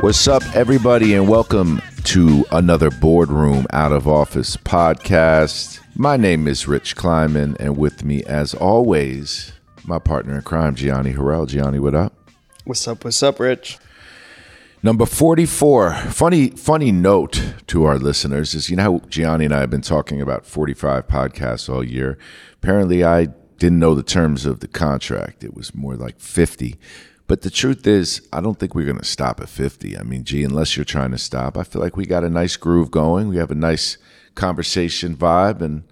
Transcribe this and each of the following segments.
What's up, everybody, and welcome to another Boardroom Out of Office podcast. My name is Rich Kleiman, and with me, as always, my partner in crime, Gianni Harrell. Gianni, what up? What's up? What's up, Rich? Number 44. Funny, funny note to our listeners is you know how Gianni and I have been talking about 45 podcasts all year. Apparently, I didn't know the terms of the contract. It was more like 50. But the truth is, I don't think we're going to stop at 50. I mean, gee, unless you're trying to stop, I feel like we got a nice groove going. We have a nice conversation vibe, and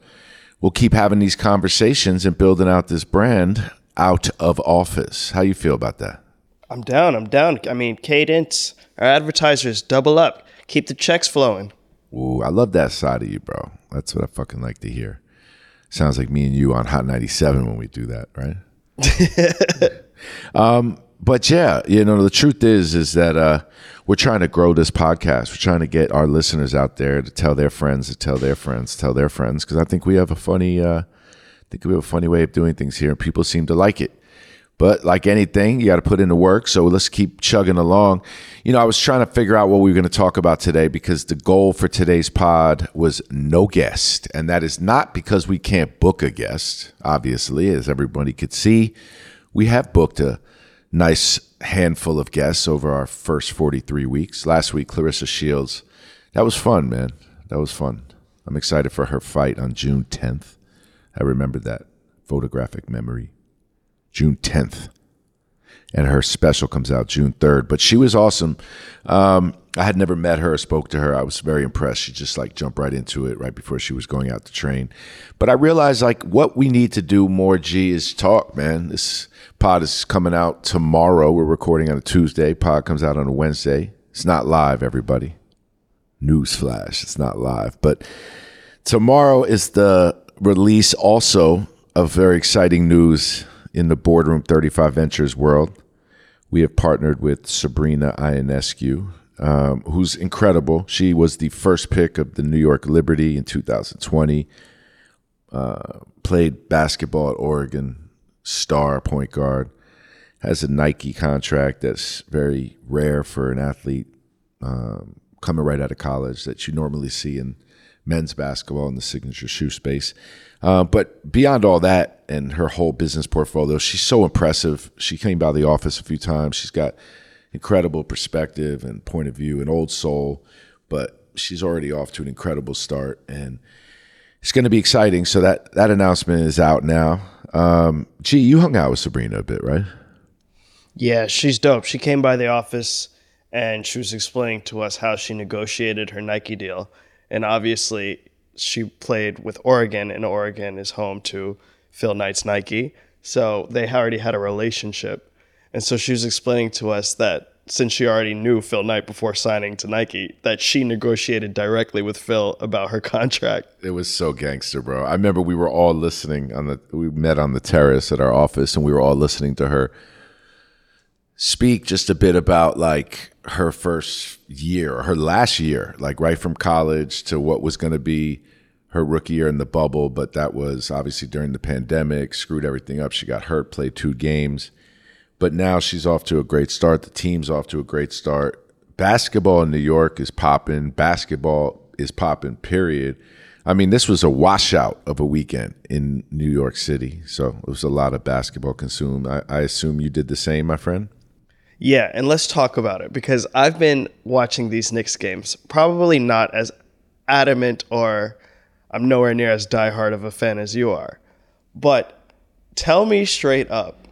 we'll keep having these conversations and building out this brand out of office. How you feel about that? I'm down. I'm down. I mean, cadence, our advertisers double up. Keep the checks flowing. Ooh, I love that side of you, bro. That's what I fucking like to hear. Sounds like me and you on Hot 97 when we do that, right? um, but yeah, you know, the truth is, is that uh, we're trying to grow this podcast. We're trying to get our listeners out there to tell their friends, to tell their friends, tell their friends, because I think we have a funny, uh, I think we have a funny way of doing things here, and people seem to like it. But like anything, you got to put in the work. So let's keep chugging along. You know, I was trying to figure out what we were going to talk about today because the goal for today's pod was no guest. And that is not because we can't book a guest. Obviously, as everybody could see, we have booked a nice handful of guests over our first 43 weeks. Last week, Claressa Shields. That was fun, man. That was fun. I'm excited for her fight on June 10th. I remember that photographic memory. June 10th. And her special comes out June 3rd. But she was awesome. Um, I had never met her or spoke to her. I was very impressed. She just like jumped right into it right before she was going out to train. But I realized like what we need to do more, G, is talk, man. This pod is coming out tomorrow. We're recording on a Tuesday. Pod comes out on a Wednesday. It's not live, everybody. Newsflash, it's not live. But tomorrow is the release also of very exciting news in the Boardroom 35 Ventures world. We have partnered with Sabrina Ionescu, um, who's incredible. She was the first pick of the New York Liberty in 2020. Uh, played basketball at Oregon, star point guard. Has a Nike contract that's very rare for an athlete um, coming right out of college that you normally see in men's basketball in the signature shoe space. Uh, but beyond all that and her whole business portfolio, she's so impressive. She came by the office a few times. She's got incredible perspective and point of view, an old soul, but she's already off to an incredible start. And it's going to be exciting. So that, that announcement is out now. Um, gee, you hung out with Sabrina a bit, right? Yeah, she's dope. She came by the office and she was explaining to us how she negotiated her Nike deal. And obviously, she played with Oregon, and Oregon is home to Phil Knight's Nike. So they already had a relationship. And so she was explaining to us that since she already knew Phil Knight before signing to Nike, that she negotiated directly with Phil about her contract. It was so gangster, bro. I remember we were all listening on the we met on the terrace at our office and we were all listening to her speak just a bit about like her first year her last year, like right from college to what was going to be her rookie year in the bubble, but that was obviously during the pandemic, screwed everything up. She got hurt, played two games. But now she's off to a great start. The team's off to a great start. Basketball in New York is popping. Basketball is popping, period. I mean, this was a washout of a weekend in New York City. So it was a lot of basketball consumed. I, I assume you did the same, my friend? Yeah, and let's talk about it because I've been watching these Knicks games, probably not as adamant or I'm nowhere near as diehard of a fan as you are. But tell me straight up,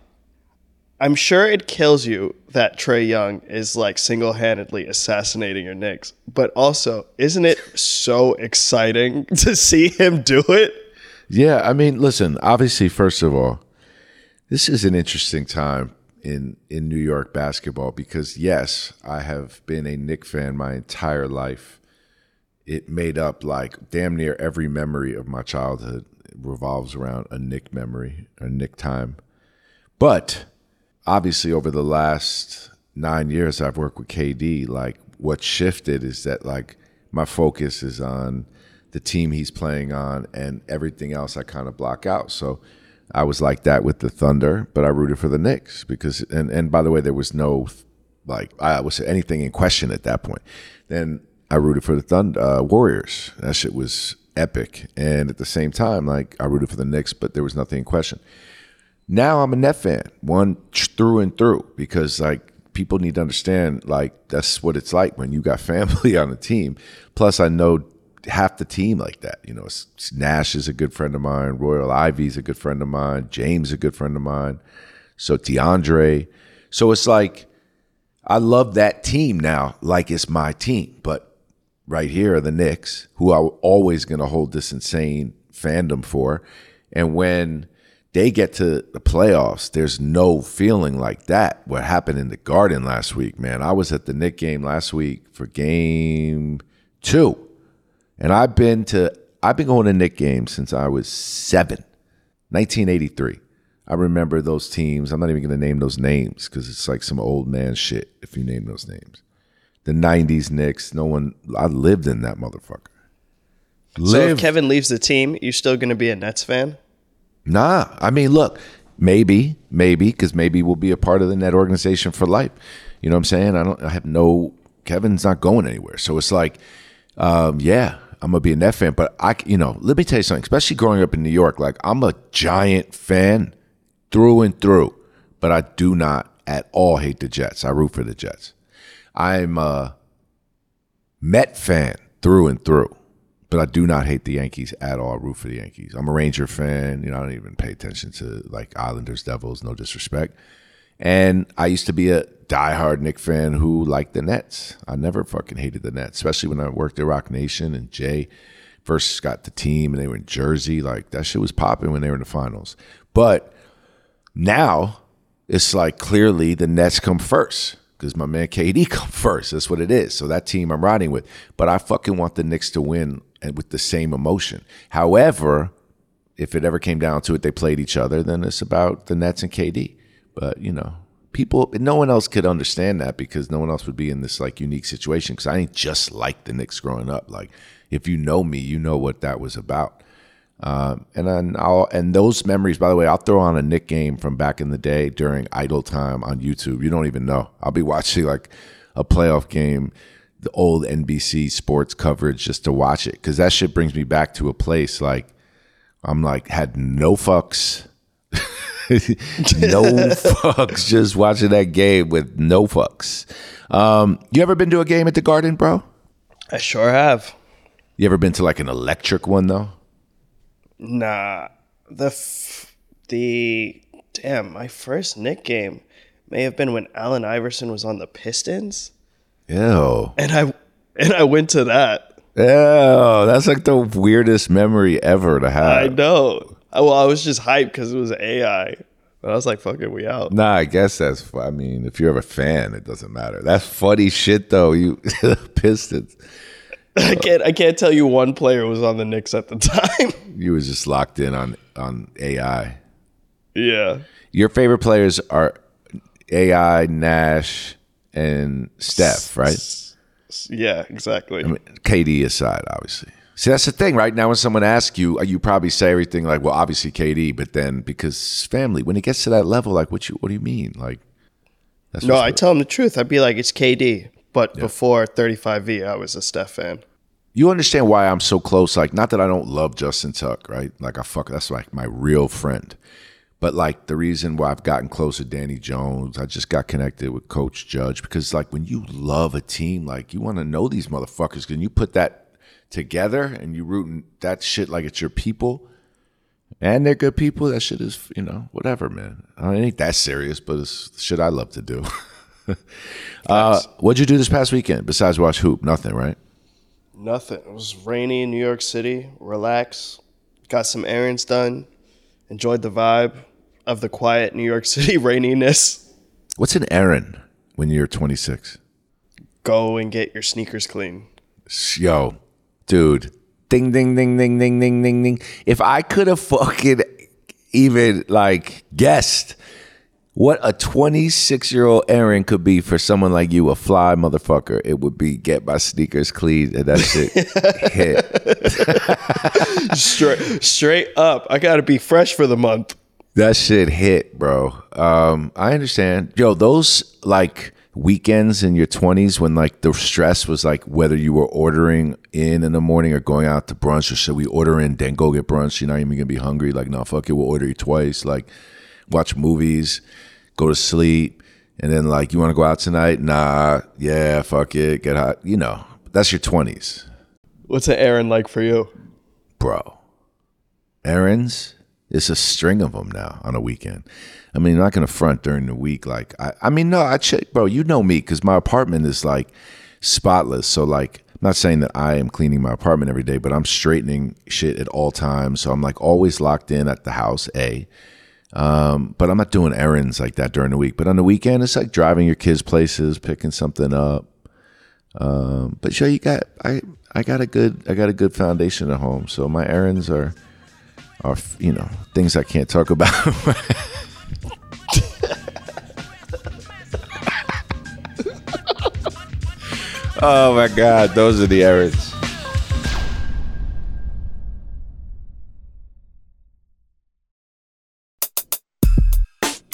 I'm sure it kills you that Trae Young is like single handedly assassinating your Knicks, but also, isn't it so exciting to see him do it? Yeah, I mean, listen, obviously, first of all, this is an interesting time in in New York basketball because yes, I have been a Knick fan my entire life. It made up like damn near every memory of my childhood revolves around a Knick memory, a Knick time. But obviously over the last nine years I've worked with KD, like what shifted is that like my focus is on the team he's playing on and everything else I kind of block out. So I was like that with the Thunder, but I rooted for the Knicks because and and by the way, there was no like I was anything in question at that point. Then I rooted for the Thunder uh, Warriors. That shit was epic. And at the same time, like I rooted for the Knicks, but there was nothing in question. Now I'm a net fan, one through and through, because like people need to understand, like that's what it's like when you got family on a team. Plus, I know half the team like that. You know, Nash is a good friend of mine. Royal Ivey's a good friend of mine. James a good friend of mine. So DeAndre. So it's like I love that team now, like it's my team. But right here are the Knicks, who I'm always going to hold this insane fandom for. And when they get to the playoffs, there's no feeling like that. What happened in the Garden last week, man? I was at the Knick game last week for game two, and I've been to I've been going to Knick games since I was seven, 1983. I remember those teams. I'm not even going to name those names because it's like some old man shit if you name those names. The 90s Knicks, no one, I lived in that motherfucker. So if Kevin leaves the team, you're still going to be a Nets fan? Nah, I mean, look, maybe, maybe, because maybe we'll be a part of the net organization for life. You know what I'm saying? I don't. I have no. Kevin's not going anywhere, so it's like, um, yeah, I'm gonna be a net fan. But I, you know, let me tell you something. Especially growing up in New York, like I'm a giant fan through and through. But I do not at all hate the Jets. I root for the Jets. I'm a Met fan through and through but I do not hate the Yankees at all. I root for the Yankees. I'm a Ranger fan. You know, I don't even pay attention to like Islanders, Devils. No disrespect. And I used to be a diehard Knick fan who liked the Nets. I never fucking hated the Nets, especially when I worked at Roc Nation and Jay first got the team and they were in Jersey. Like that shit was popping when they were in the finals. But now it's like clearly the Nets come first because my man KD come first. That's what it is. So that team I'm riding with. But I fucking want the Knicks to win and with the same emotion. However, if it ever came down to it, they played each other, then it's about the Nets and KD. But you know, people, no one else could understand that because no one else would be in this like unique situation. Because I ain't just like the Knicks growing up. Like if you know me, you know what that was about. Um, and then I'll and those memories. By the way, I'll throw on a Knick game from back in the day during idle time on YouTube. You don't even know. I'll be watching like a playoff game the old NBC sports coverage just to watch it because that shit brings me back to a place like I'm like had no fucks, no fucks, just watching that game with no fucks. Um, you ever been to a game at the Garden, bro? I sure have. You ever been to like an electric one though? Nah, the f- the damn my first Knick game may have been when Allen Iverson was on the Pistons. Ew. And I and I went to that. Ew, that's like the weirdest memory ever to have. I know. Well, I was just hyped because it was AI. But I was like, "Fuck it, we out." Nah, I guess that's. I mean, if you're a fan, it doesn't matter. That's funny shit, though. You Pistons. I can't. I can't tell you one player was on the Knicks at the time. You was just locked in on on AI. Yeah. Your favorite players are AI, Nash, and Steph, right? Yeah, exactly. I mean, KD aside, obviously. See, that's the thing, right? Now, when someone asks you, you probably say everything like, "Well, obviously KD," but then because family, when it gets to that level, like, what you, what do you mean? Like, no, I tell them the truth. I'd be like, "It's KD," but yeah. before 35V, I was a Steph fan. You understand why I'm so close? Like, not that I don't love Justin Tuck, right? Like, I fuck, that's like my real friend. But like the reason why I've gotten close to Danny Jones, I just got connected with Coach Judge because like when you love a team, like you want to know these motherfuckers. Can you put that together and you rooting that shit like it's your people? And they're good people. That shit is, you know, whatever, man. I mean, it ain't that serious, but it's shit I love to do. uh, what'd you do this past weekend besides watch hoop? Nothing, right? Nothing. It was rainy in New York City. Relax. Got some errands done enjoyed the vibe of the quiet New York City raininess. What's an errand when you're 26? Go and get your sneakers clean. Yo, dude. Ding, ding, ding, ding, ding, ding, ding, ding. If I could have fucking even like guessed what a 26 year old errand could be for someone like you, a fly motherfucker, it would be get my sneakers clean and that shit hit. straight, straight up. I got to be fresh for the month. That shit hit, bro. Um, I understand. Yo, those like weekends in your 20s when like the stress was like whether you were ordering in in the morning or going out to brunch or should we order in then go get brunch you're not even gonna be hungry like no fuck it we'll order you twice like watch movies go to sleep and then like you want to go out tonight? Nah yeah fuck it get hot you know that's your 20s What's an errand like for you? bro errands it's a string of them now on a weekend. I mean not gonna front during the week like i, I mean no i check bro you know me because my apartment is like spotless. So like i'm not saying that i am cleaning my apartment every day but i'm straightening shit at all times. So i'm like always locked in at the house a um, but i'm not doing errands like that during the week but on the weekend it's like driving your kids places picking something up um, but sure you got i i got a good i got a good foundation at home so my errands are are you know things I can't talk about. oh my god, those are the errands.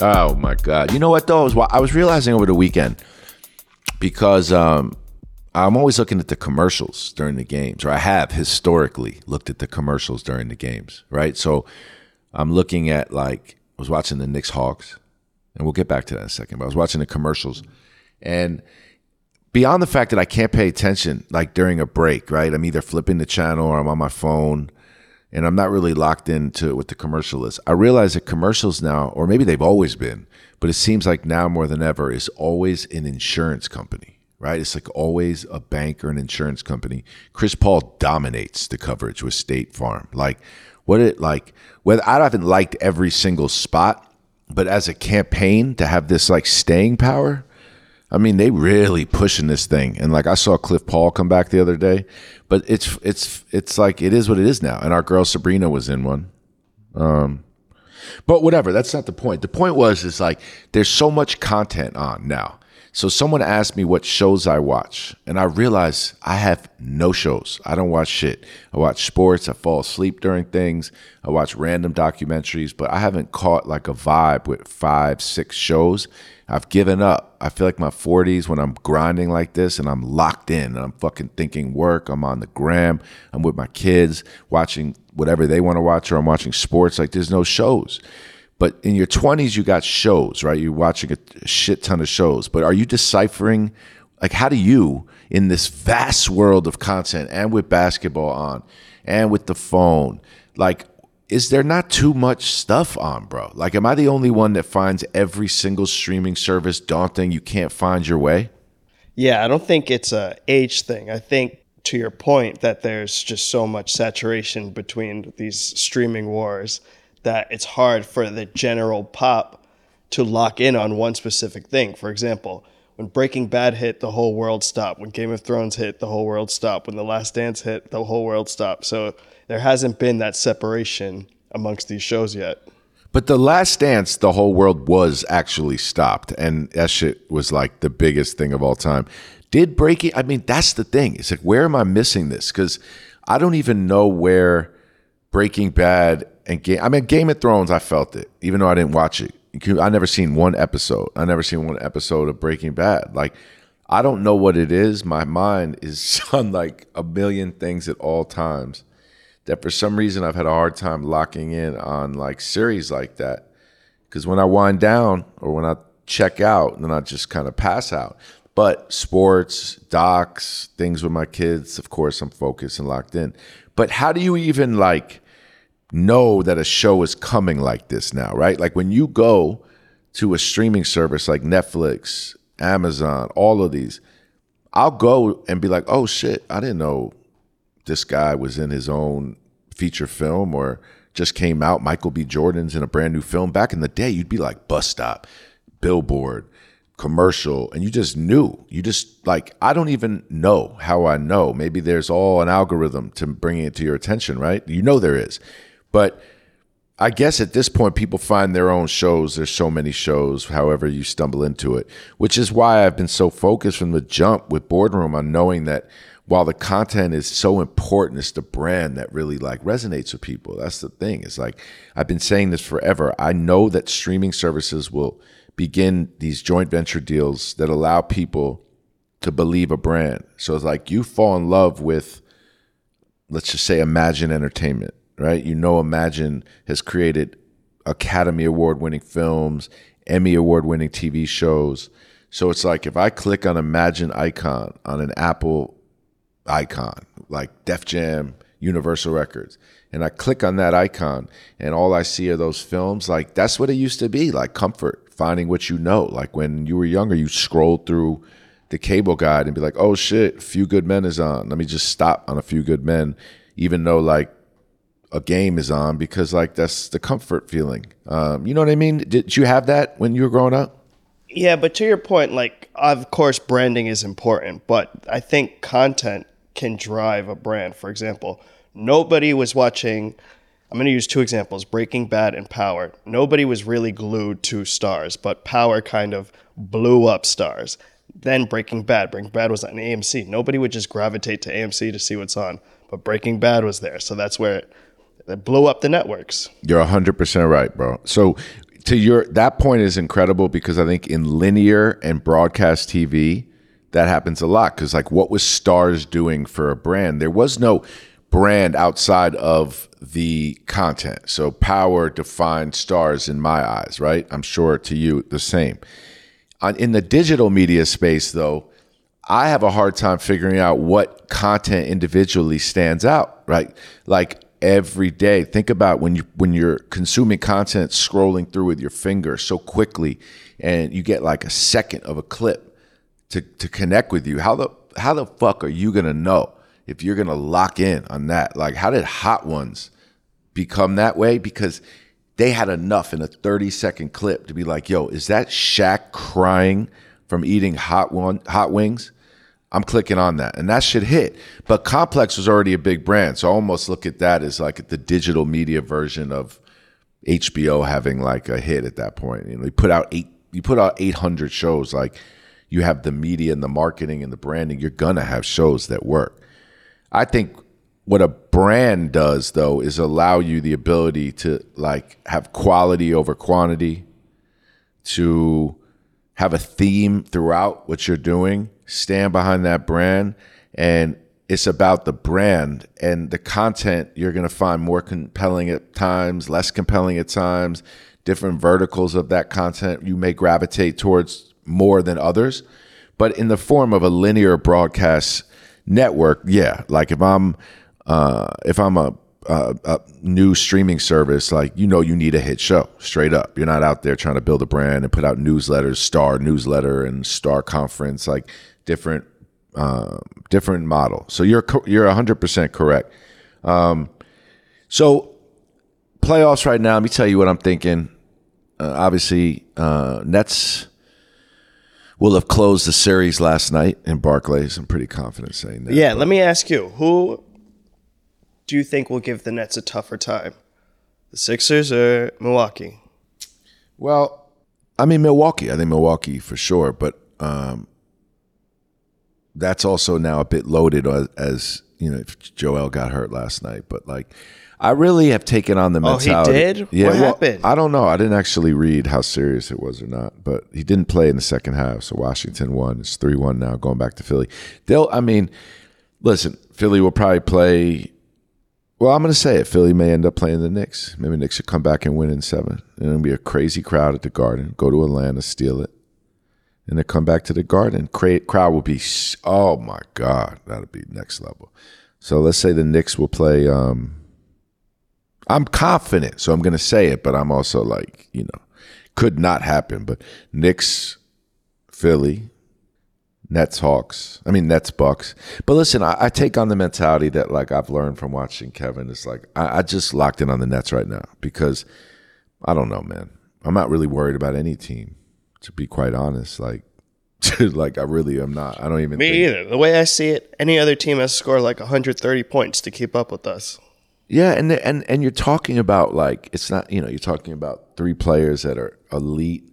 Oh my god! You know what though? I was, realizing over the weekend because um, I'm always looking at the commercials during the games, or I have historically looked at the commercials during the games, right? So I'm looking at like I was watching the Knicks Hawks, and we'll get back to that in a second. But I was watching the commercials, and beyond the fact that I can't pay attention like during a break, right? I'm either flipping the channel or I'm on my phone, and I'm not really locked into what the commercial is. I realize that commercials now, or maybe they've always been, but it seems like now more than ever is always an insurance company right? It's like always a bank or an insurance company. Chris Paul dominates the coverage with State Farm. Like what it like whether I haven't liked every single spot, but as a campaign to have this like staying power, I mean they really pushing this thing. And like I saw Cliff Paul come back the other day, but it's it's it's like it is what it is now. And our girl Sabrina was in one. Um but whatever, that's not the point. The point was is like there's so much content on now so someone asked me what shows I watch, and I realized I have no shows. I don't watch shit. I watch sports, I fall asleep during things, I watch random documentaries, but I haven't caught like a vibe with five, six shows. I've given up. I feel like my 40s when I'm grinding like this and I'm locked in and I'm fucking thinking work. I'm on the gram. I'm with my kids watching whatever they want to watch or I'm watching sports. Like there's no shows. But in your 20s, you got shows, right? You're watching a shit ton of shows. But are you deciphering, like, how do you, in this vast world of content and with basketball on and with the phone, like, is there not too much stuff on, bro? Like, am I the only one that finds every single streaming service daunting? You can't find your way? Yeah, I don't think it's a age thing. I think to your point that there's just so much saturation between these streaming wars that it's hard for the general pop to lock in on one specific thing. For example, when Breaking Bad hit, the whole world stopped. When Game of Thrones hit, the whole world stopped. When The Last Dance hit, the whole world stopped. So there hasn't been that separation amongst these shows yet. But The Last Dance, the whole world was actually stopped. And that shit was like the biggest thing of all time. Did Breaking, I mean, that's the thing. It's like, where am I missing this? Because I don't even know where Breaking Bad and Game. I mean, Game of Thrones. I felt it, even though I didn't watch it. I never seen one episode. I never seen one episode of Breaking Bad. Like, I don't know what it is. My mind is on like a million things at all times. That for some reason I've had a hard time locking in on like series like that. Because when I wind down or when I check out, then I just kind of pass out. But sports, docs, things with my kids, of course, I'm focused and locked in. But how do you even like? Know that a show is coming like this now, right? Like when you go to a streaming service like Netflix, Amazon, all of these, I'll go and be like, oh shit, I didn't know this guy was in his own feature film or just came out. Michael B. Jordan's in a brand new film. Back in the day, you'd be like, bus stop, billboard, commercial, and you just knew. You just like, I don't even know how I know. Maybe there's all an algorithm to bring it to your attention, right? You know there is. But I guess at this point, people find their own shows. There's so many shows, however, you stumble into it, which is why I've been so focused from the jump with Boardroom on knowing that while the content is so important, it's the brand that really like resonates with people. That's the thing. It's like I've been saying this forever. I know that streaming services will begin these joint venture deals that allow people to believe a brand. So it's like you fall in love with, let's just say, Imagine Entertainment, right? You know, Imagine has created Academy Award winning films, Emmy Award winning TV shows. So it's like if I click on Imagine icon on an Apple icon, like Def Jam, Universal Records, and I click on that icon and all I see are those films, like that's what it used to be, like comfort, finding what you know. Like when you were younger, you scrolled through the cable guide and be like, oh shit, Few Good Men is on. Let me just stop on a Few Good Men, even though like a game is on because like that's the comfort feeling. Um, you know what I mean? Did you have that when you were growing up? Yeah, but to your point, like of course branding is important, but I think content can drive a brand. For example, nobody was watching I'm going to use two examples, Breaking Bad and Power. Nobody was really glued to Starz, but Power kind of blew up Starz. Then Breaking Bad. Breaking Bad was on AMC. Nobody would just gravitate to AMC to see what's on, but Breaking Bad was there. So that's where it, it blew up the networks. You're 100% right, bro. So to your that point is incredible because I think in linear and broadcast TV that happens a lot cuz like what was Starz doing for a brand? There was no brand outside of the content. So power defined Starz in my eyes, right? I'm sure to you the same. In the digital media space though, I have a hard time figuring out what content individually stands out, right? Like every day. Think about when you when you're consuming content scrolling through with your finger so quickly and you get like a second of a clip to to connect with you. How the how the fuck are you to know if you're to lock in on that? Like how did Hot Ones become that way? Because they had enough in a 30 second clip to be like, "Yo, is that Shaq crying from eating hot one hot wings?" I'm clicking on that, and that should hit. But Complex was already a big brand, so I almost look at that as like the digital media version of HBO having like a hit at that point. You know, you put out eight, you put out 800 shows. Like you have the media and the marketing and the branding. You're gonna have shows that work. I think what a brand does though is allow you the ability to like have quality over quantity, to have a theme throughout what you're doing stand behind that brand and it's about the brand and the content you're going to find more compelling at times less compelling at times different verticals of that content you may gravitate towards more than others but in the form of a linear broadcast network yeah like if i'm uh, if i'm a a new streaming service, like you know, you need a hit show straight up. You're not out there trying to build a brand and put out newsletters, Star newsletter and Star conference. Like different uh, different model. So you're you're 100% correct. Um, so playoffs right now, let me tell you what I'm thinking. Uh, obviously, uh, Nets will have closed the series last night in Barclays. I'm pretty confident saying that. Yeah, but. let me ask you, who do you think will give the Nets a tougher time? The Sixers or Milwaukee? Well, I mean Milwaukee. I think Milwaukee for sure, but um, that's also now a bit loaded as, as you know, Joel got hurt last night, but like I really have taken on the mentality. Oh, he did? Yeah, what well, happened? I don't know. I didn't actually read how serious it was or not, but he didn't play in the second half. So Washington won. It's 3 1 now, going back to Philly. They'll, I mean, listen, Philly will probably play. Well, I'm going to say it. Philly may end up playing the Knicks. Maybe Knicks should come back and win in seven. And it'll be a crazy crowd at the Garden. Go to Atlanta, steal it and they come back to the garden. Crowd will be, oh my God, that'll be next level. So let's say the Knicks will play. Um, I'm confident, so I'm going to say it, but I'm also like, you know, could not happen. But Knicks, Philly, Nets, Hawks. I mean Nets, Bucks. But listen, I, I, take on the mentality that like I've learned from watching Kevin. It's like I, I just locked in on the Nets right now because I don't know, man. I'm not really worried about any team to be quite honest. Like, like I really am not. I don't even. Me think. either. The way I see it, any other team has scored like 130 points to keep up with us. Yeah, and and and you're talking about like it's not you know you're talking about three players that are elite,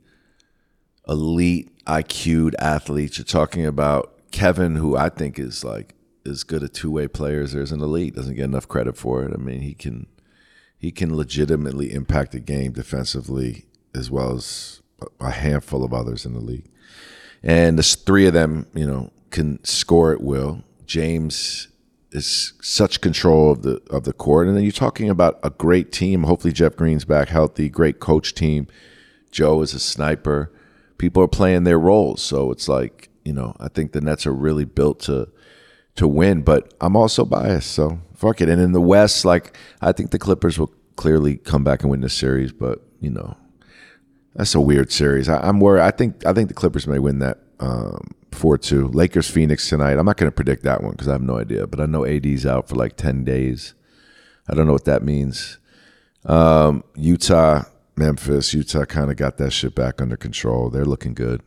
elite IQ'd athletes. You're talking about Kevin, who I think is like as good a two way player as there's an elite. Doesn't get enough credit for it. I mean, he can he can legitimately impact the game defensively as well as a handful of others in the league, and the three of them, you know, can score at will. James is such control of the of the court, and then you're talking about a great team. Hopefully, Jeff Green's back healthy. Great coach team. Joe is a sniper. People are playing their roles, so it's like you know. I think the Nets are really built to to win, but I'm also biased, so fuck it. And in the West, like I think the Clippers will clearly come back and win this series, but you know, that's a weird series. I, am worried. I think I think the Clippers may win that um, four two. Lakers Phoenix tonight. I'm not going to predict that one because I have no idea. But I know AD's out for like ten days. I don't know what that means. Um, Utah, Memphis. Utah kind of got that shit back under control. They're looking good,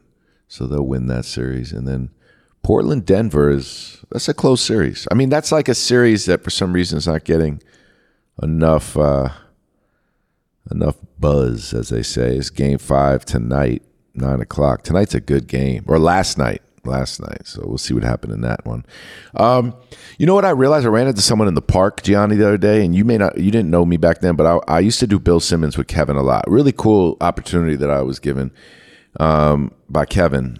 so they'll win that series. And then Portland, Denver is that's a close series. I mean, that's like a series that for some reason is not getting enough uh, enough buzz, as they say. It's Game Five tonight nine o'clock. Tonight's a good game, or last night. Last night, so we'll see what happened in that one. Um, you know what? I realized I ran into someone in the park, Gianni, the other day, and you may not, you didn't know me back then, but I, I used to do Bill Simmons with Kevin a lot. Really cool opportunity that I was given um, by Kevin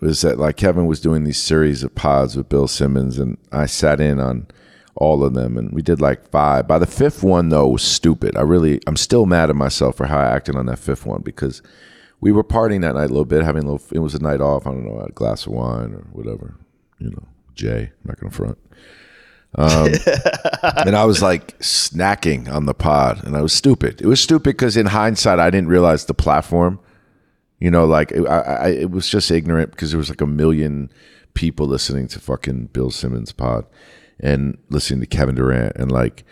was that like Kevin was doing these series of pods with Bill Simmons, and I sat in on all of them, and we did like five. By the fifth one, though, was stupid. I really, I'm still mad at myself for how I acted on that fifth one because we were partying that night a little bit, having a little. It was a night off. I don't know, a glass of wine or whatever. You know, Jay. I'm not gonna front. Um, and I was like snacking on the pod, and I was stupid. It was stupid because in hindsight, I didn't realize the platform. You know, like it, I, I, it was just ignorant because there was like a million people listening to fucking Bill Simmons pod and listening to Kevin Durant, and like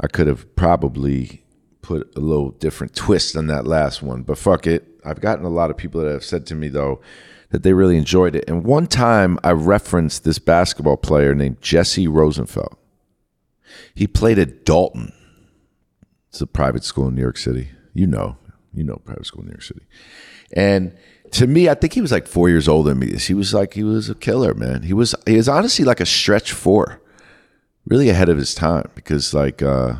I could have probably put a little different twist on that last one, but fuck it. I've gotten a lot of people that have said to me though that they really enjoyed it. And one time I referenced this basketball player named Jesse Rosenfeld. He played at Dalton. It's a private school in New York City. You know, you know private school in New York City. And to me, I think he was like four years older than me. He was like he was a killer, man. He was he was honestly like a stretch four, really ahead of his time because like uh,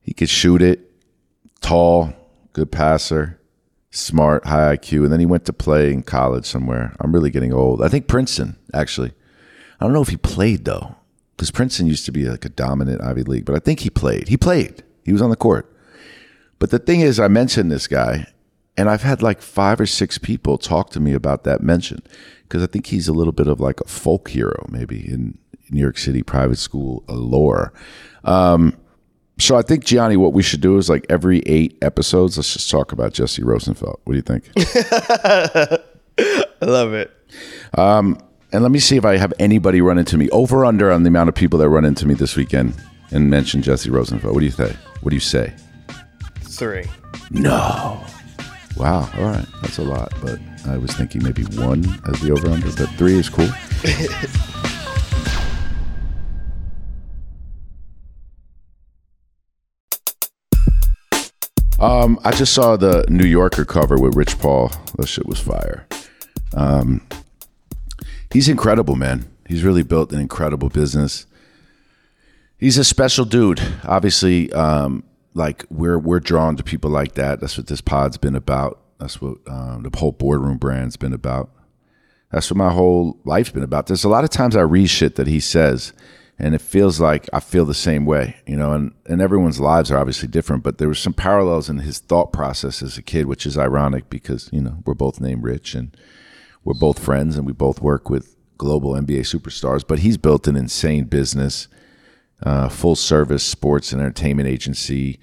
he could shoot it, tall, good passer smart, high IQ, and then he went to play in college somewhere. I'm really getting old. I think Princeton, actually. I don't know if he played though, because Princeton used to be like a dominant Ivy League, but I think he played. He played. He was on the court. But the thing is, I mentioned this guy, and I've had like five or six people talk to me about that mention because I think he's a little bit of like a folk hero, maybe in New York City private school allure. Um, so I think Gianni, what we should do is like every eight episodes, let's just talk about Jesse Rosenfeld. What do you think? I love it. Um, and let me see if I have anybody run into me over under on the amount of people that run into me this weekend and mention Jesse Rosenfeld. What do you think? What do you say? Three. No. Wow. All right. That's a lot, but I was thinking maybe one as the over under, but three is cool. Um, I just saw the New Yorker cover with Rich Paul. That shit was fire. Um, he's incredible, man. He's really built an incredible business. He's a special dude. Obviously, um, like we're we're drawn to people like that. That's what this pod's been about. That's what um, the whole boardroom brand's been about. That's what my whole life's been about. There's a lot of times I read shit that he says and it feels like I feel the same way, you know. And and everyone's lives are obviously different, but there were some parallels in his thought process as a kid, which is ironic because you know we're both named Rich and we're both friends and we both work with global NBA superstars. But he's built an insane business, uh, full service sports and entertainment agency.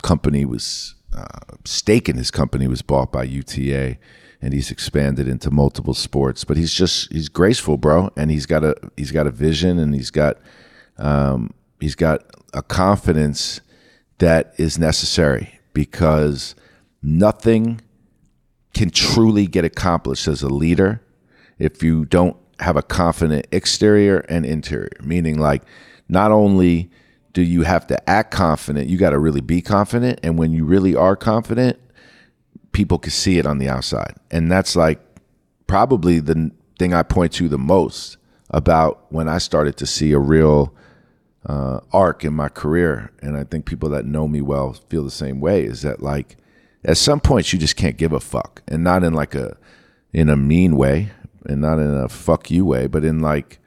Company was uh, stake in his company was bought by UTA and he's expanded into multiple sports. But he's just he's graceful, bro, and he's got a he's got a vision, and he's got um, he's got a confidence that is necessary because nothing can truly get accomplished as a leader if you don't have a confident exterior and interior. Meaning, like, not only do you have to act confident, you got to really be confident. And when you really are confident, people can see it on the outside. And that's like probably the thing I point to the most about when I started to see a real uh, arc in my career. And I think people that know me well feel the same way is that like at some point you just can't give a fuck, and not in like a in a mean way, and not in a fuck you way, but in like,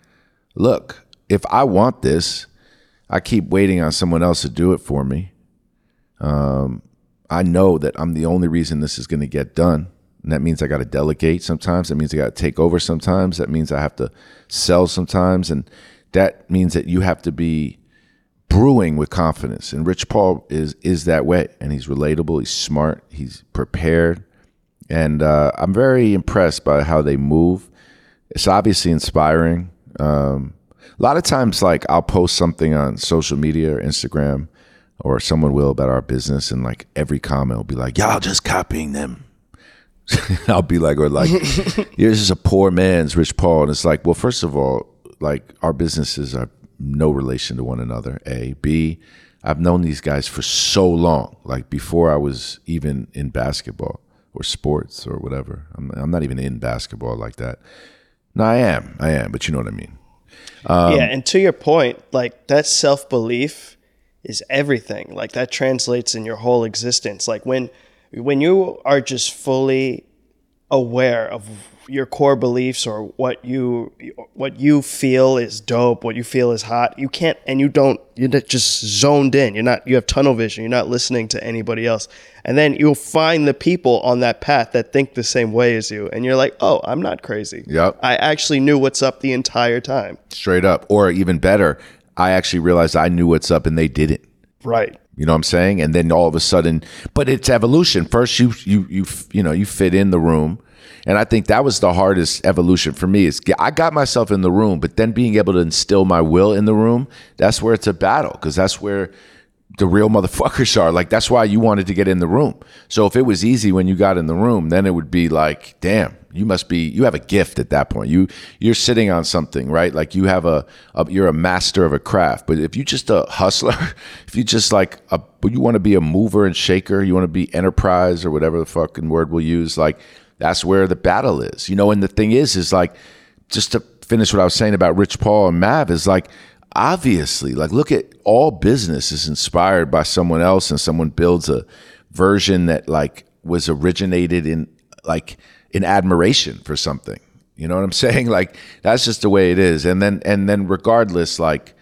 look, if I want this, I keep waiting on someone else to do it for me. Um, I know that I'm the only reason this is going to get done. And that means I got to delegate sometimes. That means I got to take over sometimes. That means I have to sell sometimes. And that means that you have to be brewing with confidence. And Rich Paul is is that way. And he's relatable. He's smart. He's prepared. And uh, I'm very impressed by how they move. It's obviously inspiring. Um, a lot of times, like I'll post something on social media or Instagram, or someone will about our business, and like every comment will be like, "Y'all just copying them." I'll be like, or like, "This is a poor man's Rich Paul," and it's like, well, first of all, like our businesses are no relation to one another. A, B, I've known these guys for so long, like before I was even in basketball or sports or whatever. I'm, I'm not even in basketball like that. No, I am, I am, but you know what I mean. Um, yeah, and to your point, like that self belief is everything. Like that translates in your whole existence. Like when when you are just fully aware of your core beliefs or what you what you feel is dope, what you feel is hot. You can't and you don't you're just zoned in. You're not you have tunnel vision. You're not listening to anybody else. And then you'll find the people on that path that think the same way as you and you're like, "Oh, I'm not crazy." Yep. I actually knew what's up the entire time. Straight up. Or even better, I actually realized I knew what's up and they didn't. Right. You know what I'm saying? And then all of a sudden, but it's evolution. First you you you you know, you fit in the room and I think that was the hardest evolution for me is I got myself in the room, but then being able to instill my will in the room, that's where it's a battle because that's where the real motherfuckers are. Like that's why you wanted to get in the room. So if it was easy when you got in the room, then it would be like, damn, you must be you have a gift at that point. You you're sitting on something, right? Like you have a, a you're a master of a craft. But if you just a hustler, if you just like a you want to be a mover and shaker, you want to be enterprise or whatever the fucking word we'll use, like that's where the battle is, you know. And the thing is, is like just to finish what I was saying about Rich Paul and Mav is like obviously, like look at all business is inspired by someone else, and someone builds a version that like was originated in like in admiration for something. You know what I'm saying? Like that's just the way it is. And then and then regardless, like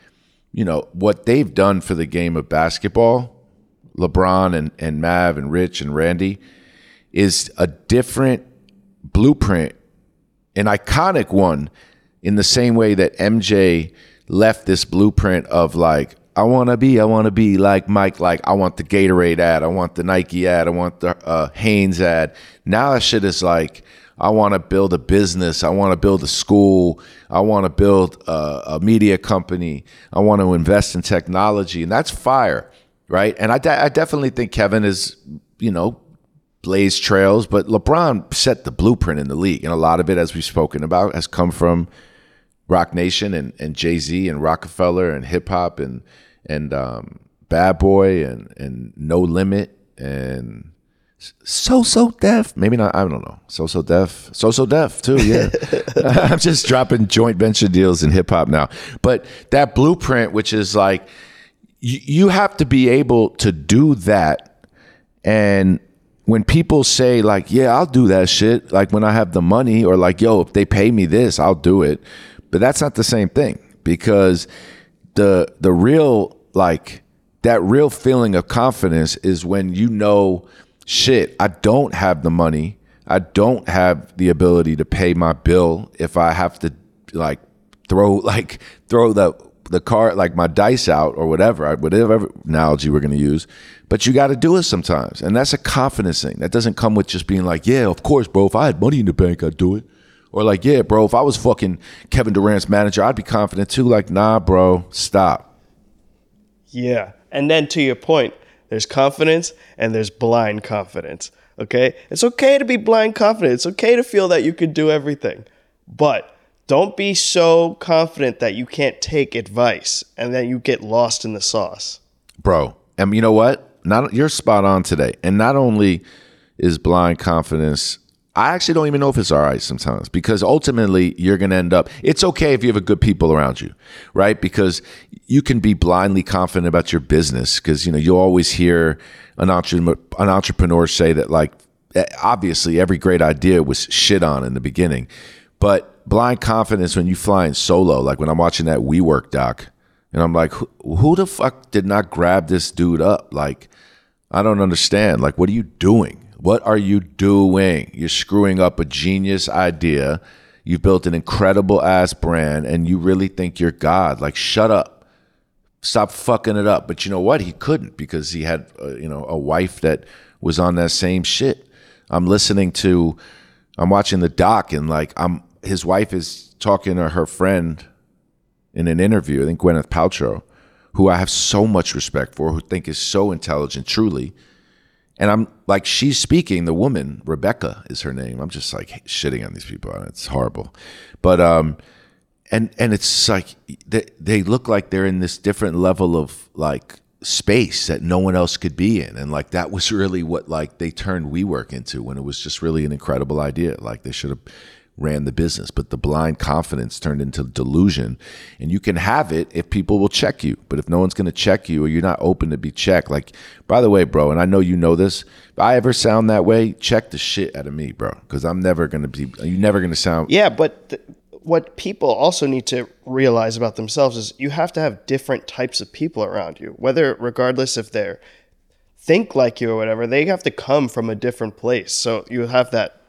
you know what they've done for the game of basketball, LeBron and and Mav and Rich and Randy is a different blueprint, an iconic one, in the same way that MJ left this blueprint of like, I want to be, I want to be like Mike, like I want the Gatorade ad, I want the Nike ad, I want the uh, Hanes ad. Now that shit is like, I want to build a business, I want to build a school, I want to build a, a, media company, I want to invest in technology, and that's fire, right? And I, de- I definitely think Kevin is, you know, blaze trails, but LeBron set the blueprint in the league. And a lot of it, as we've spoken about, has come from Roc Nation and, and Jay Z and Rockefeller and hip hop and and um, Bad Boy and and No Limit and So So Def. Maybe not. I don't know. So So Def. So So Def too. Yeah. I'm just dropping joint venture deals in hip hop now. But that blueprint, which is like you, you have to be able to do that and when people say like, "Yeah, I'll do that shit," like when I have the money, or like, "Yo, if they pay me this, I'll do it," but that's not the same thing because the the real like that real feeling of confidence is when you know, shit, I don't have the money, I don't have the ability to pay my bill if I have to like throw like throw the the card like my dice out or whatever whatever analogy we're going to use. But you got to do it sometimes and that's a confidence thing. That doesn't come with just being like yeah of course bro. If i had money in the bank i'd do it or like yeah bro if i was fucking kevin durant's manager i'd be confident too like nah bro stop yeah and then to your point there's confidence and there's blind confidence okay it's okay to be blind confident it's okay to feel that you can do everything but don't be so confident that you can't take advice and then you get lost in the sauce. Bro, and you know what? Not you're spot on today. And not only is blind confidence I actually don't even know if it's all right sometimes because ultimately you're going to end up. It's okay if you have a good people around you, right? Because you can be blindly confident about your business because you know you'll always hear an entrepreneur, an entrepreneur say that like eh, obviously every great idea was shit on in the beginning, but blind confidence when you fly in solo, like when I'm watching that WeWork doc, and I'm like, who, who the fuck did not grab this dude up? Like, I don't understand. Like, what are you doing? What are you doing? You're screwing up a genius idea. You've built an incredible ass brand and you really think you're God. Like, shut up. Stop fucking it up. But you know what? He couldn't because he had, uh, you know, a wife that was on that same shit. I'm listening to, I'm watching the doc and like, I'm, his wife is talking to her friend in an interview, I think Gwyneth Paltrow, who I have so much respect for, who think is so intelligent, truly and I'm like, she's speaking, the woman, Rebecca is her name. I'm just like shitting on these people. It's horrible. But, um, and, and it's like, they, they look like they're in this different level of like space that no one else could be in. And like, that was really what like they turned WeWork into when it was just really an incredible idea. Like they should have ran the business, but the blind confidence turned into delusion. And you can have it if people will check you. But if no one's going to check you or you're not open to be checked, like, by the way, bro, and I know you know this, if I ever sound that way, check the shit out of me, bro, because I'm never going to be, you're never going to sound. Yeah, but th- what people also need to realize about themselves is you have to have different types of people around you, whether, regardless if they're think like you or whatever, they have to come from a different place. So you have that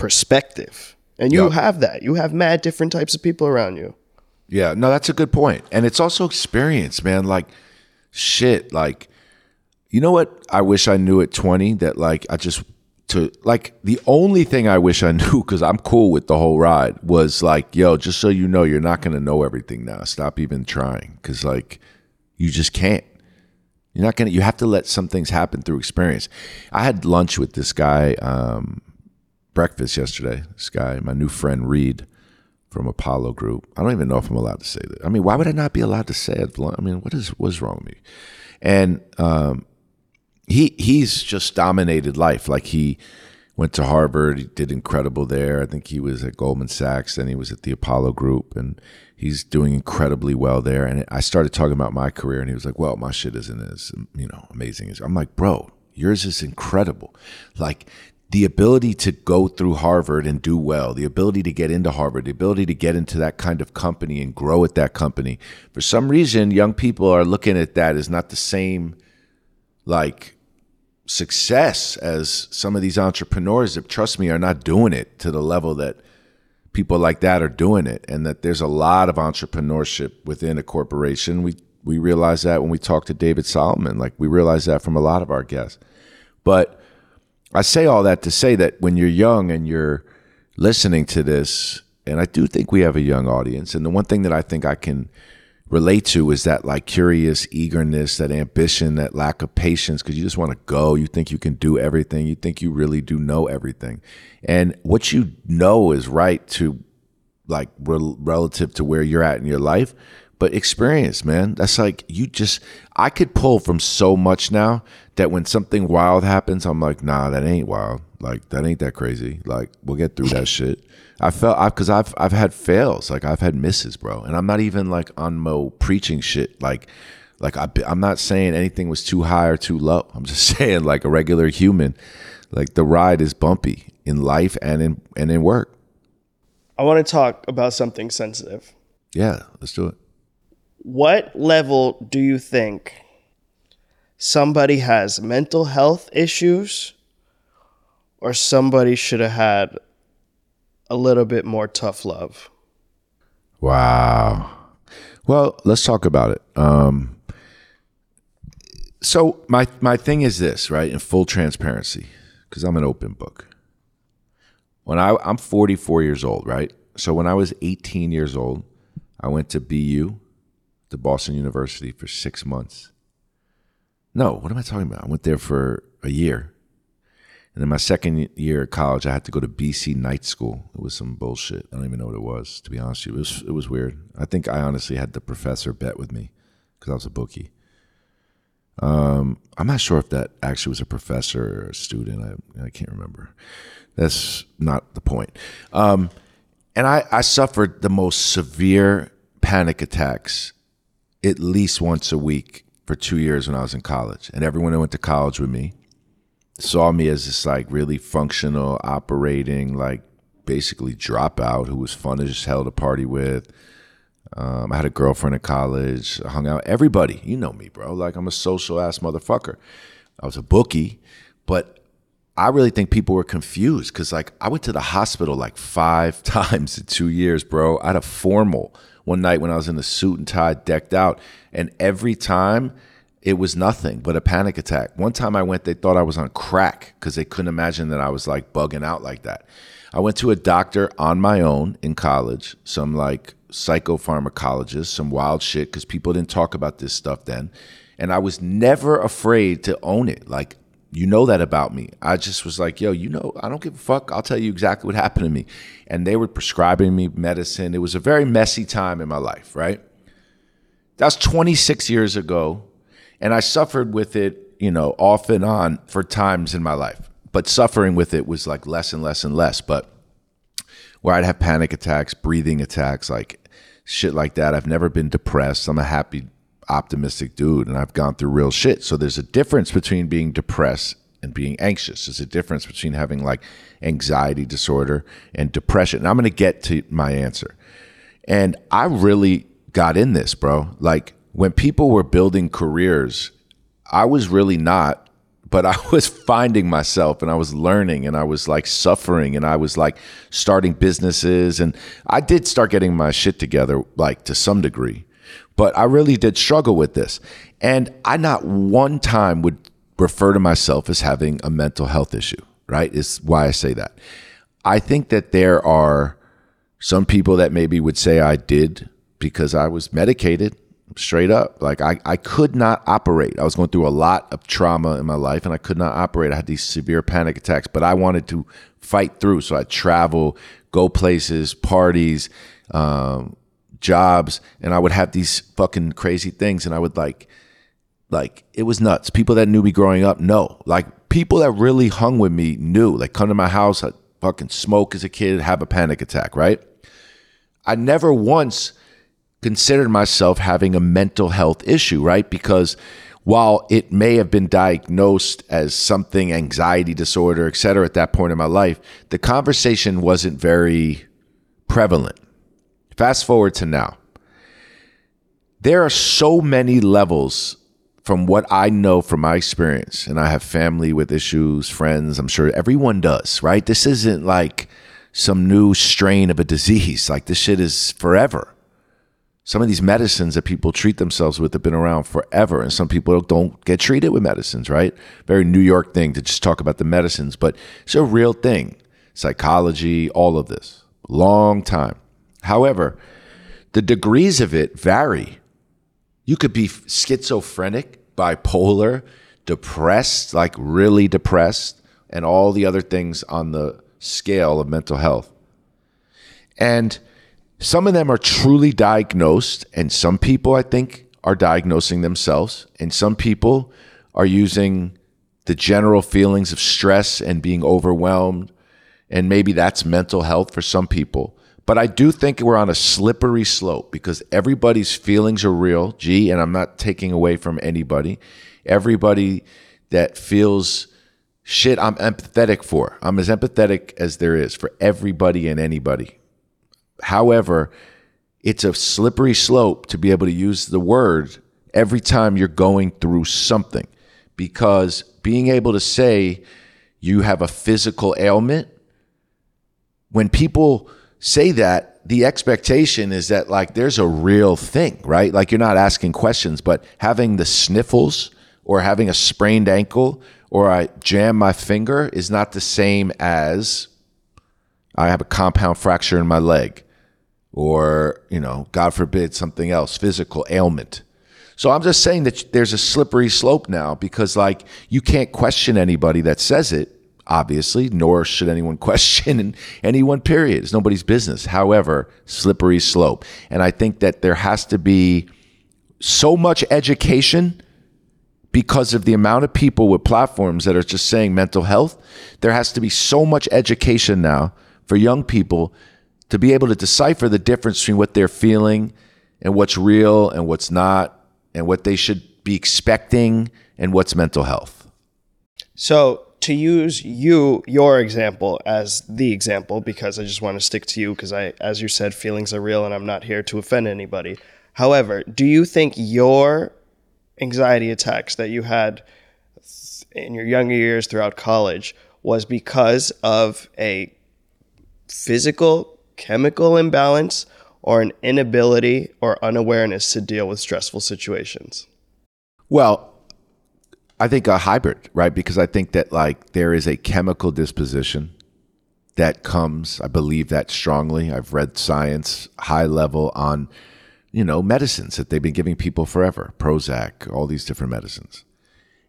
perspective. And you yep. have that. You have mad different types of people around you. Yeah, no, that's a good point. And it's also experience, man. Like, shit, like, you know what I wish I knew at 20 that, like, I just, to, like, the only thing I wish I knew, because I'm cool with the whole ride, was like, yo, just so you know, you're not going to know everything now. Stop even trying. Because, like, you just can't. You're not going to, you have to let some things happen through experience. I had lunch with this guy, um, breakfast yesterday. This guy, my new friend Reed from Apollo Group. I don't even know if I'm allowed to say that. I mean, why would I not be allowed to say it? I mean, what is what's wrong with me? And um, he he's just dominated life. Like he went to Harvard, he did incredible there. I think he was at Goldman Sachs, then he was at the Apollo Group, and he's doing incredibly well there. And I started talking about my career, and he was like, "Well, my shit isn't as you know amazing as." I'm like, "Bro, yours is incredible. Like the ability to go through Harvard and do well, the ability to get into Harvard, the ability to get into that kind of company and grow at that company. For some reason, young people are looking at that as not the same like success as some of these entrepreneurs that trust me are not doing it to the level that people like that are doing it and that there's a lot of entrepreneurship within a corporation. We we realize that when we talk to David Solomon, like we realize that from a lot of our guests. But I say all that to say that when you're young and you're listening to this, and I do think we have a young audience, and the one thing that I think I can relate to is that like curious eagerness, that ambition, that lack of patience, because you just want to go. You think you can do everything. You think you really do know everything. And what you know is right to like re- relative to where you're at in your life but experience, man. That's like you just I could pull from so much now that when something wild happens, I'm like, nah, that ain't wild. Like that ain't that crazy. Like we'll get through that shit. I felt I because I've I've had fails, like I've had misses, bro, and I'm not even like on mo preaching shit. Like like I, I'm not saying anything was too high or too low. I'm just saying like a regular human, like the ride is bumpy in life and in and in work. I want to talk about something sensitive. Yeah, let's do it what level do you think somebody has mental health issues or somebody should have had a little bit more tough love? Wow. Well, let's talk about it. Um, so my my thing is this, right? In full transparency, because I'm an open book. When I I'm 44 years old, right? So when I was 18 years old, I went to BU to Boston University for six months. No, what am I talking about? I went there for a year. And then my second year of college, I had to go to BC night school. It was some bullshit. I don't even know what it was, to be honest with you. It was, it was weird. I think I honestly had the professor bet with me because I was a bookie. Um, I'm not sure if that actually was a professor or a student. I, I can't remember. That's not the point. Um, and I, I suffered the most severe panic attacks at least once a week for two years when I was in college. And everyone that went to college with me saw me as this like really functional, operating, like basically dropout who was fun to just hell to party with. Um, I had a girlfriend in college, I hung out. Everybody, you know me, bro. Like I'm a social ass motherfucker. I was a bookie, but I really think people were confused because like I went to the hospital like five times in two years, bro. I had a formal one night when I was in a suit and tie, decked out, and every time it was nothing but a panic attack. One time I went, they thought I was on crack because they couldn't imagine that I was like bugging out like that. I went to a doctor on my own in college, some like psychopharmacologist, some wild shit because people didn't talk about this stuff then. And I was never afraid to own it. Like, you know that about me. I just was like, yo, you know, I don't give a fuck. I'll tell you exactly what happened to me. And they were prescribing me medicine. It was a very messy time in my life, right? That's 26 years ago. And I suffered with it, you know, off and on for times in my life. But suffering with it was like less and less and less. But where I'd have panic attacks, breathing attacks, like shit like that. I've never been depressed. I'm a happy, optimistic dude, and I've gone through real shit. So there's a difference between being depressed and being anxious. There's a difference between having like anxiety disorder and depression. And I'm going to get to my answer. And I really got in this, bro. Like when people were building careers, I was really not but I was finding myself and I was learning and I was like suffering and I was like starting businesses and I did start getting my shit together like to some degree. But I really did struggle with this. And I not one time would refer to myself as having a mental health issue, right? Is why I say that. I think that there are some people that maybe would say I did because I was medicated straight up. Like I, I could not operate. I was going through a lot of trauma in my life and I could not operate. I had these severe panic attacks, but I wanted to fight through. So I travel, go places, parties, um, jobs, and I would have these fucking crazy things. And I would like, like it was nuts. People that knew me growing up, no. Like people that really hung with me knew. Like come to my house, I'd fucking smoke as a kid, have a panic attack, right? I never once considered myself having a mental health issue, right? Because while it may have been diagnosed as something anxiety disorder, et cetera, at that point in my life, the conversation wasn't very prevalent. Fast forward to now. There are so many levels from what I know from my experience, and I have family with issues, friends, I'm sure everyone does, right? This isn't like some new strain of a disease. Like this shit is forever some of these medicines that people treat themselves with have been around forever and some people don't get treated with medicines right very new york thing to just talk about the medicines but it's a real thing psychology all of this long time however the degrees of it vary you could be schizophrenic bipolar depressed like really depressed and all the other things on the scale of mental health and some of them are truly diagnosed, and some people, I think, are diagnosing themselves, and some people are using the general feelings of stress and being overwhelmed. And maybe that's mental health for some people. But I do think we're on a slippery slope because everybody's feelings are real. Gee, and I'm not taking away from anybody. Everybody that feels shit, I'm empathetic for. I'm as empathetic as there is for everybody and anybody. However, it's a slippery slope to be able to use the word every time you're going through something because being able to say you have a physical ailment, when people say that, the expectation is that like there's a real thing, right? Like you're not asking questions, but having the sniffles or having a sprained ankle or I jam my finger is not the same as I have a compound fracture in my leg or, you know, God forbid, something else, physical ailment. So I'm just saying that there's a slippery slope now because, like, you can't question anybody that says it, obviously, nor should anyone question anyone, period. It's nobody's business. However, slippery slope. And I think that there has to be so much education because of the amount of people with platforms that are just saying mental health, there has to be so much education now for young people to be able to decipher the difference between what they're feeling and what's real and what's not, and what they should be expecting and what's mental health. So, to use you, your example as the example, because I just want to stick to you, because I, as you said, feelings are real and I'm not here to offend anybody. However, do you think your anxiety attacks that you had in your younger years throughout college was because of a physical chemical imbalance or an inability or unawareness to deal with stressful situations? Well, I think a hybrid, right? Because I think that like there is a chemical disposition that comes, I believe that strongly. I've read science high level on, you know, medicines that they've been giving people forever, Prozac, all these different medicines.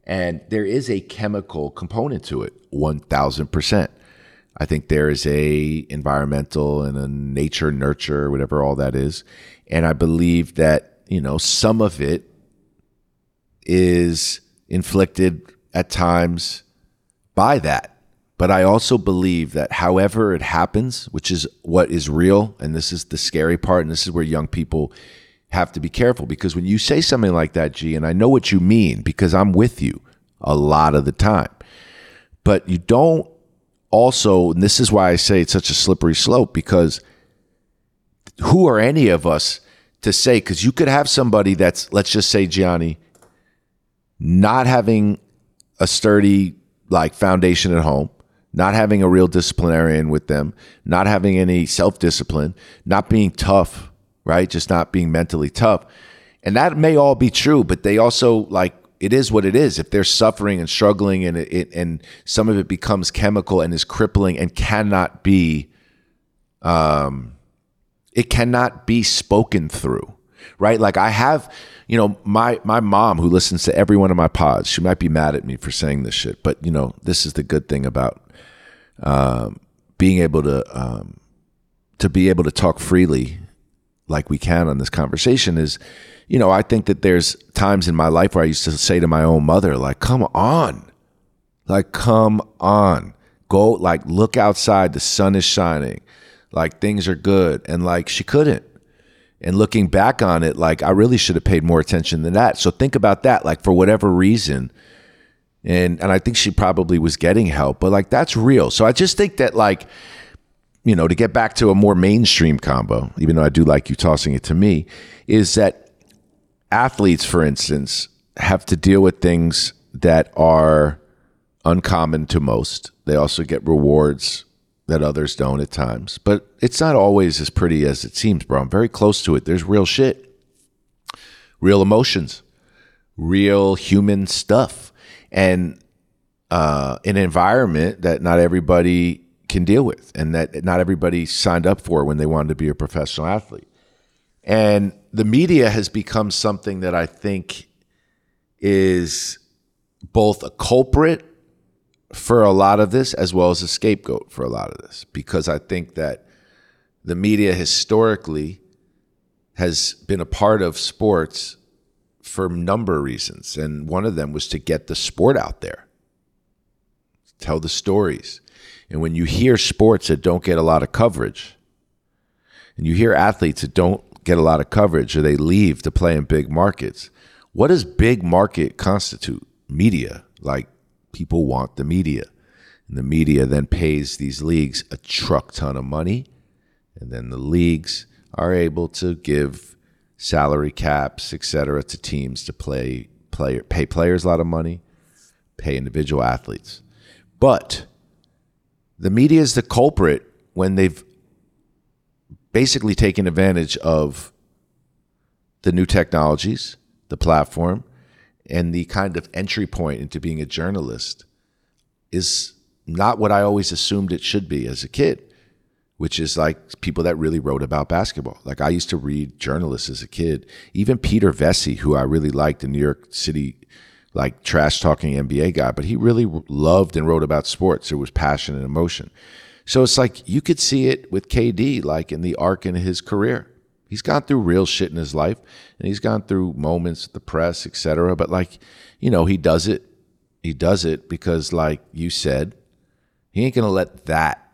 And there is a chemical component to it, 1000%. I think there is a environmental and a nature nurture, whatever all that is. And I believe that, you know, some of it is inflicted at times by that. But I also believe that however it happens, which is what is real, and this is the scary part, and this is where young people have to be careful because when you say something like that, G, and I know what you mean because I'm with you a lot of the time, but you don't also, and this is why I say it's such a slippery slope because who are any of us to say? Because you could have somebody that's, let's just say, Gianni, not having a sturdy like foundation at home, not having a real disciplinarian with them, not having any self discipline, not being tough, right? Just not being mentally tough. And that may all be true, but they also like it is what it is. If they're suffering and struggling and it, and some of it becomes chemical and is crippling and cannot be, um, it cannot be spoken through, right? Like I have, you know, my my mom who listens to every one of my pods. She might be mad at me for saying this shit, but you know, this is the good thing about um, being able to um, to be able to talk freely, like we can on this conversation, is you know, I think that there's times in my life where I used to say to my own mother, like, come on, like, come on, go, like, look outside, the sun is shining, like, things are good. And like, she couldn't. And looking back on it, like, I really should have paid more attention than that. So think about that, like, for whatever reason. And, and I think she probably was getting help, but like, that's real. So I just think that, like, you know, to get back to a more mainstream combo, even though I do like you tossing it to me, is that athletes, for instance, have to deal with things that are uncommon to most. They also get rewards that others don't at times. But it's not always as pretty as it seems, bro. I'm very close to it. There's real shit, real emotions, real human stuff, and uh, an environment that not everybody can deal with and that not everybody signed up for when they wanted to be a professional athlete. And the media has become something that I think is both a culprit for a lot of this as well as a scapegoat for a lot of this because I think that the media historically has been a part of sports for a number of reasons and one of them was to get the sport out there tell the stories and when you hear sports that don't get a lot of coverage and you hear athletes that don't get a lot of coverage or they leave to play in big markets. What does big market constitute? Media. Like people want the media. And the media then pays these leagues a truck ton of money. And then the leagues are able to give salary caps, et cetera, to teams to play player pay players a lot of money, pay individual athletes. But the media is the culprit when they've basically taken advantage of the new technologies, the platform, and the kind of entry point into being a journalist is not what I always assumed it should be as a kid, which is like people that really wrote about basketball. Like I used to read journalists as a kid, even Peter Vecsey, who I really liked, the New York City like trash talking NBA guy, but he really loved and wrote about sports. There was passion and emotion. So it's like you could see it with KD, like in the arc in his career. He's gone through real shit in his life, and he's gone through moments with the press, etc. But like, you know, he does it. He does it because, like you said, he ain't gonna let that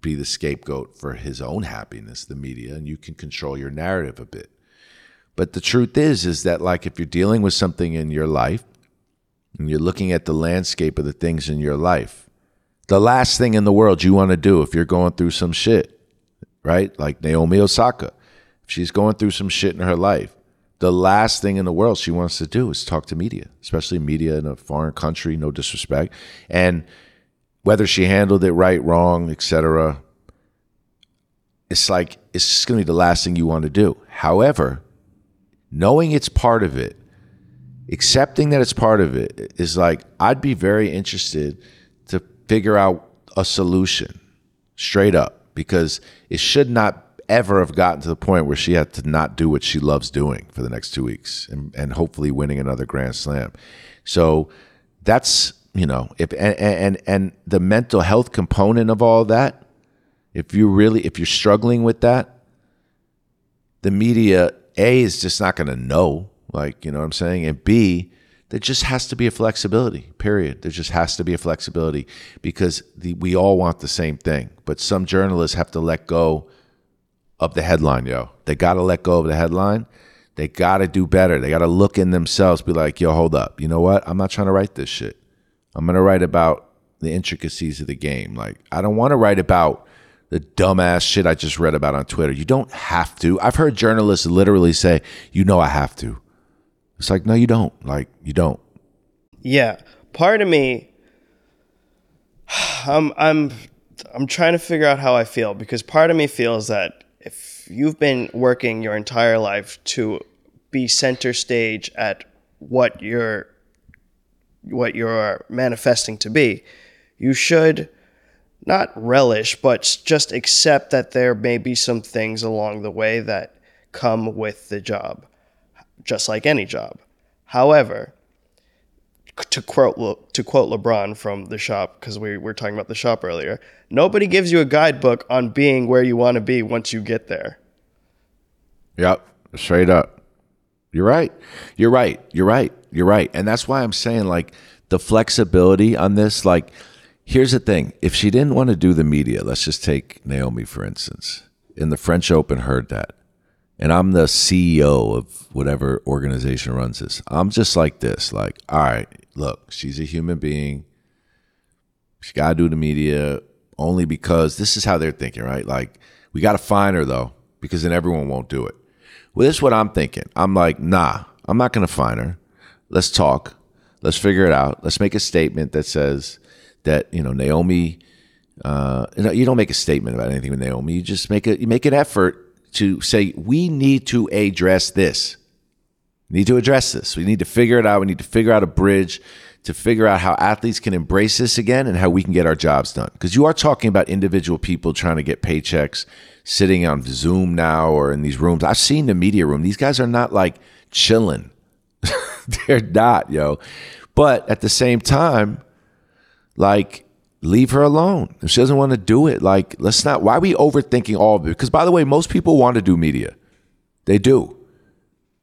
be the scapegoat for his own happiness, the media, and you can control your narrative a bit. But the truth is, is that like if you're dealing with something in your life and you're looking at the landscape of the things in your life, the last thing in the world you want to do if you're going through some shit, right? Like Naomi Osaka, if she's going through some shit in her life, the last thing in the world she wants to do is talk to media, especially media in a foreign country, no disrespect. And whether she handled it right, wrong, etc., it's like it's just going to be the last thing you want to do. However, knowing it's part of it, accepting that it's part of it is like I'd be very interested to figure out a solution straight up because it should not ever have gotten to the point where she had to not do what she loves doing for the next two weeks and, and hopefully winning another grand slam. So that's you know if and, and and the mental health component of all that if you really if you're struggling with that the media a is just not going to know like you know what i'm saying and b there just has to be a flexibility period there just has to be a flexibility because the, we all want the same thing but some journalists have to let go of the headline yo they got to let go of the headline they got to do better they got to look in themselves be like yo hold up you know what i'm not trying to write this shit I'm to write about the intricacies of the game. Like, I don't want to write about the dumbass shit I just read about on Twitter. You don't have to. I've heard journalists literally say, you know, I have to. It's like, no, you don't. Like, you don't. Yeah. Part of me, I'm, I'm, I'm trying to figure out how I feel because part of me feels that if you've been working your entire life to be center stage at what you're what you're manifesting to be, you should not relish, but just accept that there may be some things along the way that come with the job, just like any job. However, to quote to quote LeBron from the shop because we were talking about the shop earlier, nobody gives you a guidebook on being where you want to be once you get there. Yep, straight up. You're right. You're right. You're right. You're right. And that's why I'm saying like the flexibility on this, like here's the thing. If she didn't want to do the media, let's just take Naomi for instance. In the French Open heard that. And I'm the CEO of whatever organization runs this. I'm just like this, like, all right, look, she's a human being. She got to do the media only because this is how they're thinking, right? Like, we got to find her though, because then everyone won't do it. Well, this is what I'm thinking. I'm like, nah, I'm not going to find her. Let's talk. Let's figure it out. Let's make a statement that says that you know Naomi. Uh, you know, you don't make a statement about anything with Naomi. You just make a you make an effort to say we need to address this. We need to address this. We need to figure it out. We need to figure out a bridge to figure out how athletes can embrace this again and how we can get our jobs done. Because you are talking about individual people trying to get paychecks, sitting on Zoom now or in these rooms. I've seen the media room. These guys are not like chilling. They're not, yo. But at the same time, like, leave her alone. If she doesn't want to do it, like, let's not. Why are we overthinking all of it? Because, by the way, most people want to do media. They do.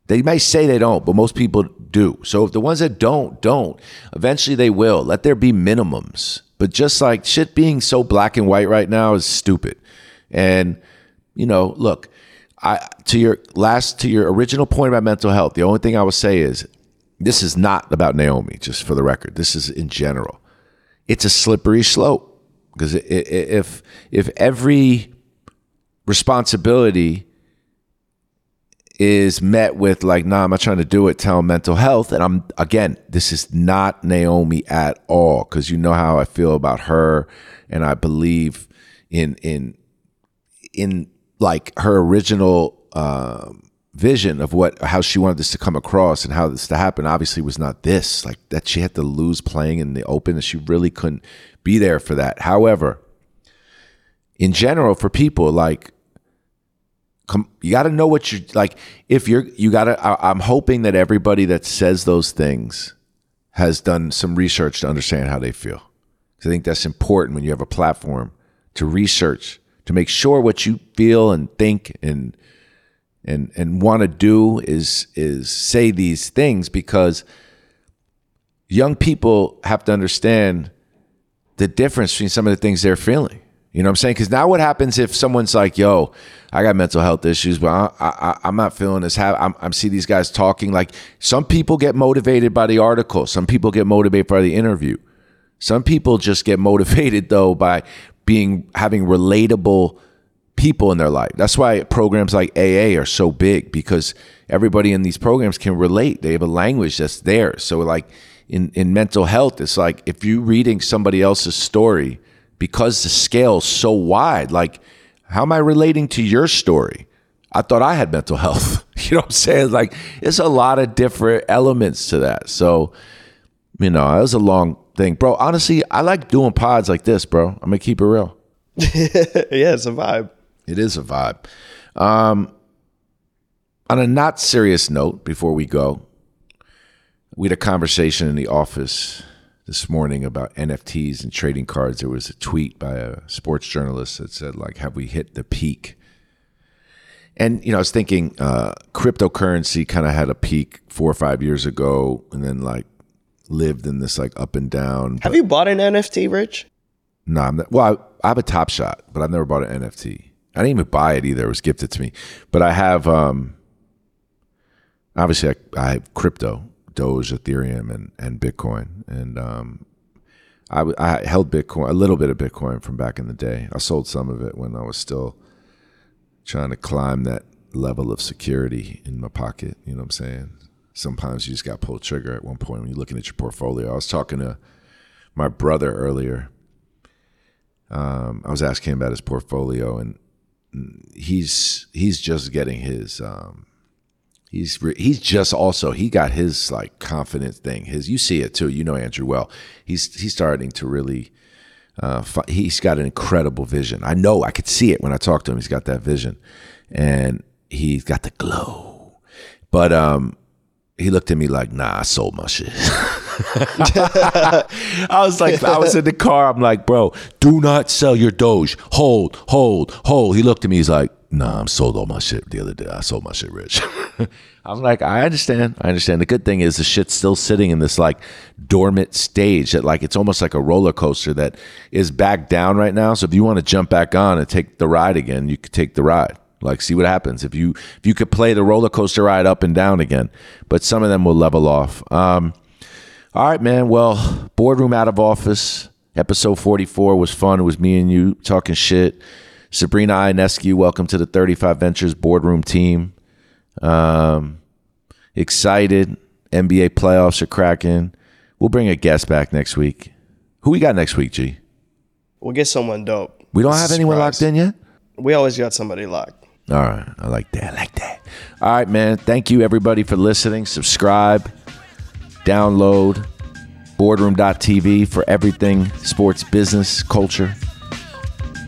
They may say they don't, but most people do. So if the ones that don't, don't, eventually they will. Let there be minimums. But just like shit being so black and white right now is stupid. And, you know, look, I to your last to your original point about mental health, the only thing I would say is this is not about Naomi, just for the record. This is in general. It's a slippery slope because if if every responsibility is met with like, nah, I'm not trying to do it. Tell mental health, and I'm again, this is not Naomi at all because you know how I feel about her, and I believe in in in like her original um, vision of what how she wanted this to come across and how this to happen obviously was not this like that she had to lose playing in the open and she really couldn't be there for that. However in general for people like come you got to know what you're like if you're you got to i'm hoping that everybody that says those things has done some research to understand how they feel. I think that's important when you have a platform to research to make sure what you feel and think and and and want to do is is say these things because young people have to understand the difference between some of the things they're feeling. You know what I'm saying? Because now what happens if someone's like, "Yo, I got mental health issues, but I, I, am not feeling this." Have I'm, I'm see these guys talking like some people get motivated by the article, some people get motivated by the interview, some people just get motivated though by being having relatable people in their life. That's why programs like AA are so big because everybody in these programs can relate. They have a language that's there. So like in in mental health, it's like if you're reading somebody else's story because the scale's so wide, like how am I relating to your story? I thought I had mental health. You know what I'm saying? Like it's a lot of different elements to that. So, you know, it was a long thing. Bro, honestly, I like doing pods like this, bro. I'm gonna keep it real. yeah, it's a vibe. It is a vibe. Um, on a not serious note, before we go, we had a conversation in the office this morning about NFTs and trading cards. There was a tweet by a sports journalist that said, like, have we hit the peak? And, you know, I was thinking uh, cryptocurrency kind of had a peak four or five years ago and then, like, lived in this, like, up and down. Have but, you bought an NFT, Rich? No, I'm not, well, I, I have a Top Shot, but I've never bought an NFT. I didn't even buy it either. It was gifted to me. But I have, um, obviously, I, I have crypto Doge, Ethereum, and and Bitcoin. And um, I, I held Bitcoin, a little bit of Bitcoin from back in the day. I sold some of it when I was still trying to climb that level of security in my pocket. You know what I'm saying? Sometimes you just got to pull trigger at one point when you're looking at your portfolio. I was talking to my brother earlier. Um, I was asking him about his portfolio, and he's he's just getting his um, He's he's just also he got his like confidence thing. His you see it too. You know Andrew well. He's he's starting to really. Uh, he's got an incredible vision. I know I could see it when I talk to him. He's got that vision, and he's got the glow. But um, he looked at me like, "Nah, I sold my shit." I was like, I was in the car. I'm like, bro, do not sell your Doge. Hold, hold, hold. He looked at me. He's like, nah, I'm sold all my shit the other day. I sold my shit rich. I'm like, I understand. I understand. The good thing is the shit's still sitting in this like dormant stage that like it's almost like a roller coaster that is back down right now. So if you want to jump back on and take the ride again, you could take the ride. Like see what happens if you if you could play the roller coaster ride up and down again. But some of them will level off. Um, all right, man. Well, boardroom out of office. Episode 44 was fun. It was me and you talking shit. Sabrina Ionescu, welcome to the 35 Ventures boardroom team. Um, excited. NBA playoffs are cracking. We'll bring a guest back next week. Who we got next week, G? We'll get someone dope. We don't have anyone locked in yet? We always got somebody locked. All right. I like that. I like that. All right, man. Thank you, everybody, for listening. Subscribe, download boardroom.tv for everything sports, business, culture.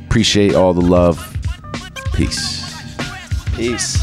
Appreciate all the love. Peace. Peace.